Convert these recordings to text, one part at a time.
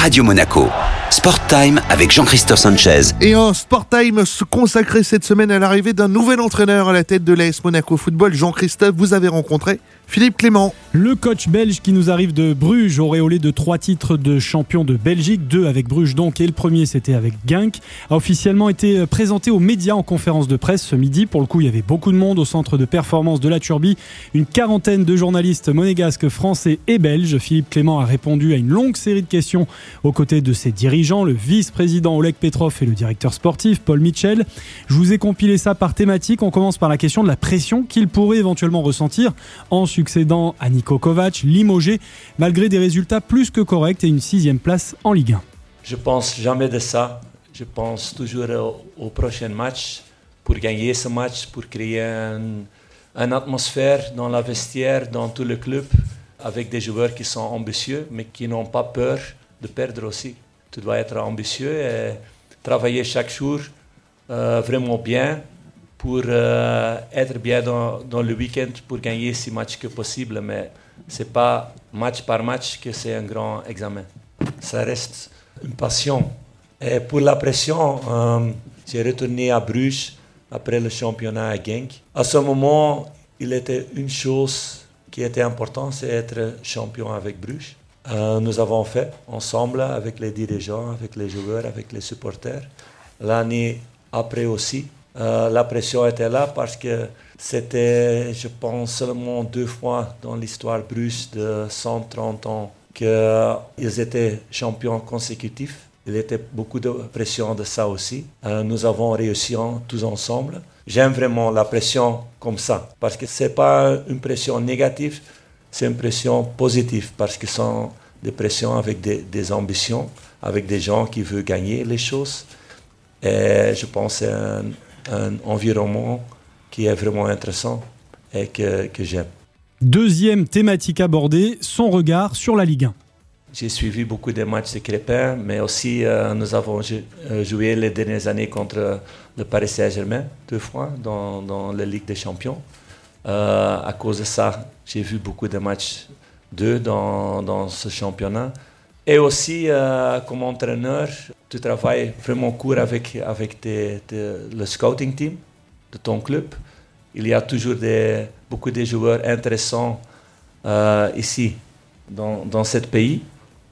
Radio Monaco. Sport Time avec Jean-Christophe Sanchez. Et en Sport Time, se consacrer cette semaine à l'arrivée d'un nouvel entraîneur à la tête de l'AS Monaco Football. Jean-Christophe, vous avez rencontré Philippe Clément. Le coach belge qui nous arrive de Bruges, auréolé de trois titres de champion de Belgique, deux avec Bruges donc, et le premier c'était avec Genk, a officiellement été présenté aux médias en conférence de presse ce midi. Pour le coup, il y avait beaucoup de monde au centre de performance de la Turbie, une quarantaine de journalistes monégasques, français et belges. Philippe Clément a répondu à une longue série de questions aux côtés de ses dirigeants, le vice-président Oleg Petrov et le directeur sportif Paul Mitchell. Je vous ai compilé ça par thématique. On commence par la question de la pression qu'il pourrait éventuellement ressentir en succédant à Niko Kovac, limogé, malgré des résultats plus que corrects et une sixième place en Ligue 1. Je pense jamais de ça. Je pense toujours au, prochain match pour gagner ce match, pour créer une, une atmosphère dans la vestiaire, dans tout le club, avec des joueurs qui sont ambitieux, mais qui n'ont pas peur de perdre aussi. Tu dois être ambitieux et travailler chaque jour euh, vraiment bien pour euh, être bien dans, le week-end pour gagner si matchs que possible. Mais ce n'est pas match par match que c'est un grand examen. Ça reste une passion. Et pour la pression, euh, j'ai retourné à Bruges après le championnat à Genk. À ce moment, il était une chose qui était importante, c'est être champion avec Bruges. Euh, nous avons fait ensemble avec les dirigeants, avec les joueurs, avec les supporters. L'année après aussi, euh, la pression était là parce que c'était, je pense, seulement deux fois dans l'histoire Bruges de 130 ans qu'ils étaient champions consécutifs. Il était beaucoup de pression de ça aussi. Euh, nous avons réussi tous ensemble. J'aime vraiment la pression comme ça parce que ce n'est pas une pression négative, c'est une pression positive parce que sont des pressions avec des, des, ambitions, avec des gens qui veulent gagner les choses. Et je pense que c'est un, un, environnement qui est vraiment intéressant et que, que j'aime. Deuxième thématique abordée, son regard sur la Ligue 1. J'ai suivi beaucoup de matchs de Crépin, mais aussi euh, nous avons joué les dernières années contre le Paris Saint-Germain deux fois dans, dans, la Ligue des Champions. Euh, à cause de ça, j'ai vu beaucoup de matchs d'eux dans, dans, ce championnat. Et aussi, euh, comme entraîneur, tu travailles vraiment court avec, avec le scouting team de ton club. Il y a toujours beaucoup de joueurs intéressants euh, ici, dans, dans ce pays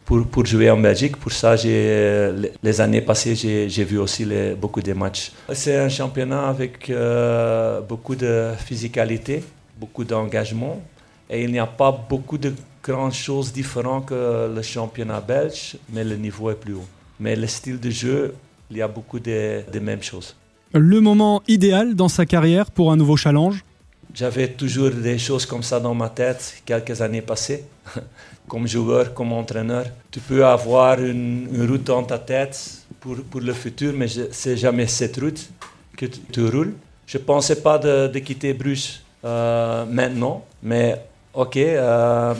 pour, pour, jouer en Belgique. Pour ça, les années passées, j'ai vu aussi beaucoup de matchs. C'est un championnat avec euh, beaucoup de physicalité, beaucoup d'engagement. Et il n'y a pas beaucoup de grandes choses différentes que le championnat belge, mais le niveau est plus haut. Mais le style de jeu, il y a beaucoup de, de mêmes choses. Le moment idéal dans sa carrière pour un nouveau challenge? J'avais toujours des choses comme ça dans ma tête quelques années passées. comme joueur, comme entraîneur. Tu peux avoir une, une route dans ta tête pour, pour le futur, mais c'est jamais cette route que tu, tu roules. Je ne pensais pas de, de quitter Bruges euh, maintenant, mais ok, euh,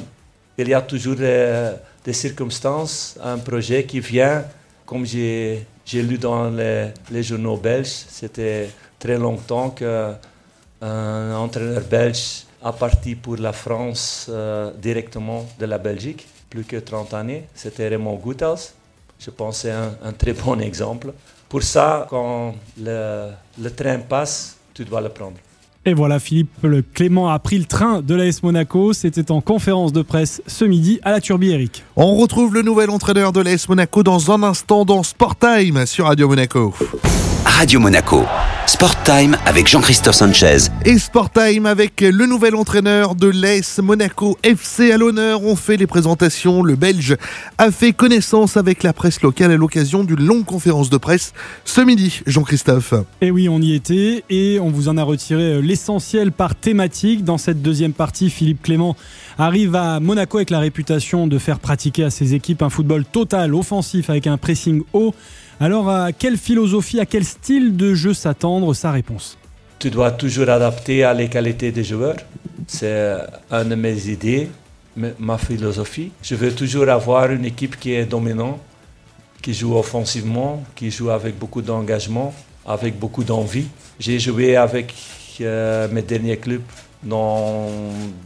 il y a toujours des, circonstances, un projet qui vient, comme j'ai lu dans les, journaux belges, c'était très longtemps qu'un entraîneur belge a parti pour la France euh, directement de la Belgique, plus que 30 années. C'était Raymond Goethals. Je pense c'est un, très bon exemple. Pour ça, quand le, train passe, tu dois le prendre. Et voilà, Philippe Clément a pris le train de l'AS Monaco. C'était en conférence de presse ce midi à la Turbie, Eric. On retrouve le nouvel entraîneur de l'AS Monaco dans un instant dans Sport Time sur Radio Monaco. Radio Monaco. Sport Time avec Jean-Christophe Sanchez. Et Sport Time avec le nouvel entraîneur de l'AS Monaco FC à l'honneur. On fait les présentations. Le Belge a fait connaissance avec la presse locale à l'occasion d'une longue conférence de presse ce midi, Jean-Christophe. Et oui, on y était et on vous en a retiré l'essentiel par thématique. Dans cette deuxième partie, Philippe Clément arrive à Monaco avec la réputation de faire pratiquer à ses équipes un football total, offensif, avec un pressing haut. Alors, à quelle philosophie, à quel style de jeu s'attendre Sa réponse? Tu dois toujours adapter à les qualités des joueurs. C'est une de mes idées, ma philosophie. Je veux toujours avoir une équipe qui est dominante, qui joue offensivement, qui joue avec beaucoup d'engagement, avec beaucoup d'envie. J'ai joué avec euh, mes derniers clubs dans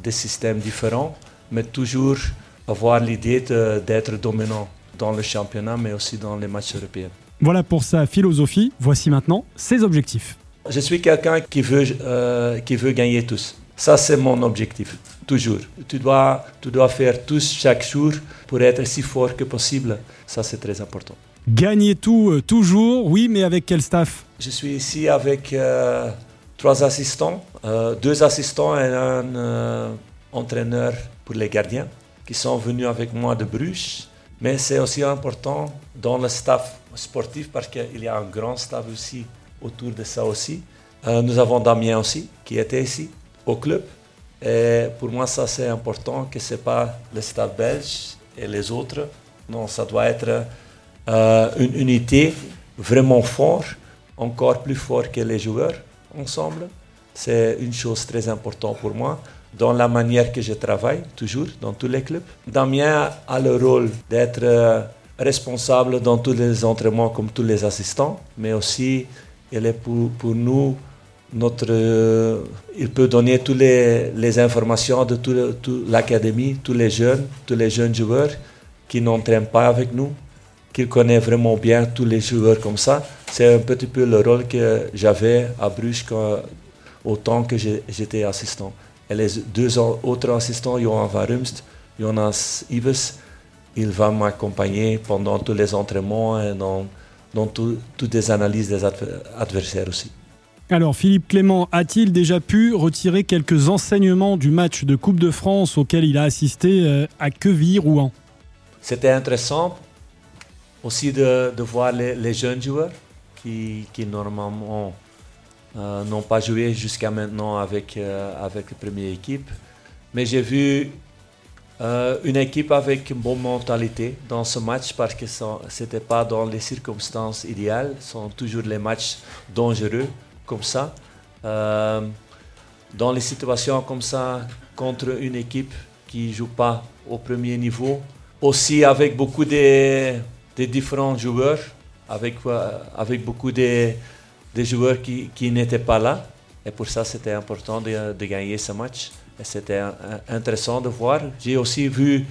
des systèmes différents, mais toujours avoir l'idée d'être dominant dans le championnat, mais aussi dans les matchs européens. Voilà pour sa philosophie. Voici maintenant ses objectifs. Je suis quelqu'un qui veut, euh, qui veut gagner tous. Ça, c'est mon objectif, toujours. Tu dois, tu dois faire tous chaque jour pour être si fort que possible. Ça, c'est très important. Gagner tout, euh, toujours, oui, mais avec quel staff? Je suis ici avec euh, trois assistants, deux assistants et un entraîneur pour les gardiens qui sont venus avec moi de Bruges. Mais c'est aussi important dans le staff sportif parce qu'il y a un grand staff aussi autour de ça aussi. Euh, nous avons Damien aussi qui était ici au club. Pour moi, ça c'est important que ce n'est pas le staff belge et les autres. Non, ça doit être euh, une unité vraiment forte, encore plus fort que les joueurs ensemble. C'est une chose très importante pour moi dans la manière que je travaille, toujours, dans tous les clubs. Damien a le rôle d'être euh, responsable dans tous les entraînements comme tous les assistants, mais aussi il est pour, pour nous notre, euh, il peut donner toutes les, informations de toute tout l'académie, tous les jeunes, tous les jeunes joueurs qui n'entraînent pas avec nous, qu'il connaît vraiment bien tous les joueurs comme ça. C'est un petit peu le rôle que j'avais à Bruges quand, au temps que j'étais assistant. Et les deux autres assistants, Johan Van Rumst, Jonas Ives, il va m'accompagner pendant tous les entraînements et dans, dans tout, toutes les analyses des adversaires aussi. Alors Philippe Clément a-t-il déjà pu retirer quelques enseignements du match de Coupe de France auquel il a assisté euh, à Quevilly-Rouen C'était intéressant aussi de, de voir les, les, jeunes joueurs qui, qui normalement euh, n'ont pas joué jusqu'à maintenant avec, euh, avec la première équipe. Mais j'ai vu euh, une équipe avec une bonne mentalité dans ce match parce que ce n'était pas dans les circonstances idéales. Ce sont toujours les matchs dangereux comme ça. Euh, dans les situations comme ça, contre une équipe qui ne joue pas au premier niveau, aussi avec beaucoup de, différents joueurs, avec, euh, avec beaucoup de, de joueurs qui, qui n'étaient pas là. Et pour ça, c'était important de, de, gagner ce match. C'était intéressant de voir. J'ai aussi vu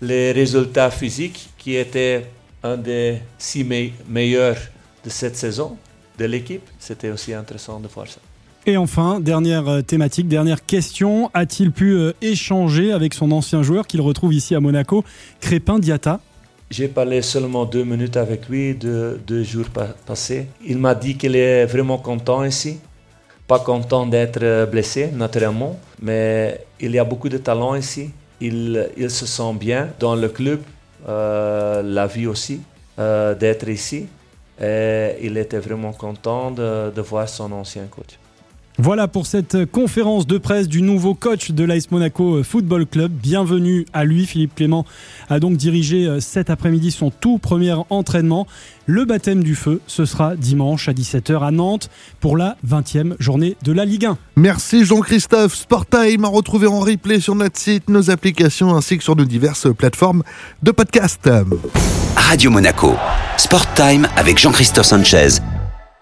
les résultats physiques qui étaient un des six me meilleurs de cette saison de l'équipe. C'était aussi intéressant de voir ça. Et enfin, dernière thématique, dernière question. A-t-il pu échanger avec son ancien joueur qu'il retrouve ici à Monaco, Crépin Diata J'ai parlé seulement deux minutes avec lui deux, deux jours passés. Il m'a dit qu'il est vraiment content ici. Pas content d'être blessé, naturellement, mais il y a beaucoup de talent ici. Il, il se sent bien dans le club, euh, la vie aussi, euh, d'être ici. Et il était vraiment content de, de voir son ancien coach. Voilà pour cette conférence de presse du nouveau coach de l'AS Monaco Football Club. Bienvenue à lui. Philippe Clément a donc dirigé cet après-midi son tout premier entraînement. Le baptême du feu, ce sera dimanche à 17h à Nantes pour la 20e journée de la Ligue 1. Merci Jean-Christophe. Sporttime à retrouver en replay sur notre site, nos applications ainsi que sur nos diverses plateformes de podcast. Radio Monaco, Sport Time avec Jean-Christophe Sanchez